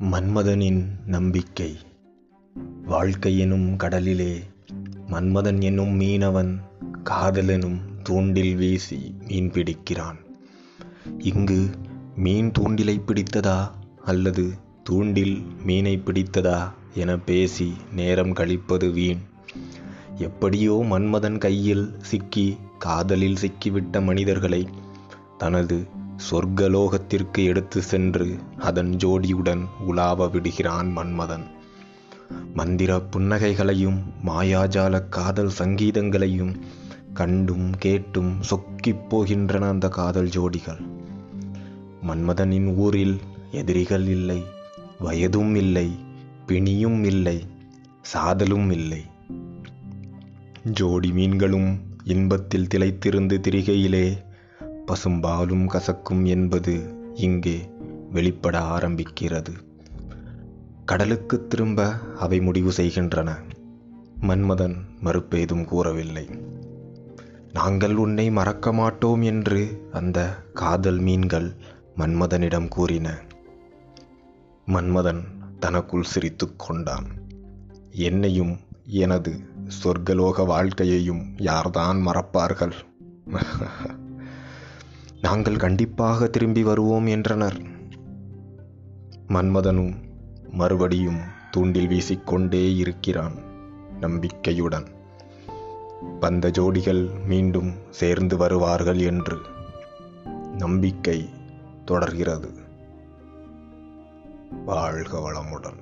மன்மதனின் நம்பிக்கை. வாழ்க்கை எனும் கடலிலே மன்மதன் என்னும் மீனவன் காதலெனும் தூண்டில் வீசி மீன் பிடிக்கிறான். இங்கு மீன் தூண்டிலை பிடித்ததா அல்லது தூண்டில் மீனை பிடித்ததா என பேசி நேரம் கழிப்பது வீண். எப்படியோ மன்மதன் கையில் சிக்கி காதலில் சிக்கிவிட்ட மனிதர்களை தனது சொர்க்கலோகத்திற்கு எடுத்து சென்று அதன் ஜோடியுடன் உலாவ விடுகிறான் மன்மதன். மந்திர புன்னகைகளையும் மாயாஜால காதல் சங்கீதங்களையும் கண்டும் கேட்டும் சொக்கிப் போகின்றன அந்த காதல் ஜோடிகள். மன்மதனின் ஊரில் எதிரிகள் இல்லை வயதும் இல்லை பிணியும் இல்லை சாதலும் இல்லை. ஜோடி மீன்களும் இன்பத்தில் திளைத்திருந்து திரிகையிலே பசும்பாலும் கசக்கும் என்பது இங்கே வெளிப்பட ஆரம்பிக்கிறது. கடலுக்கு திரும்ப அவை முடிவு செய்கின்றன. மன்மதன் மறுப்பேதும் கூறவில்லை. நாங்கள் உன்னை மறக்க மாட்டோம் என்று அந்த காதல் மீன்கள் மன்மதனிடம் கூறின. மன்மதன் தனக்குள் சிரித்து கொண்டான். என்னையும் எனது சொர்க்கலோக வாழ்க்கையையும் யார்தான் மறப்பார்கள்? நாங்கள் கண்டிப்பாக திரும்பி வருவோம் என்றனர். மன்மதனும் மறுபடியும் தூண்டில் வீசிக்கொண்டே இருக்கிறான் நம்பிக்கையுடன். வந்த ஜோடிகள் மீண்டும் சேர்ந்து வருவார்கள் என்று நம்பிக்கை தொடர்கிறது. வாழ்க வளமுடன்.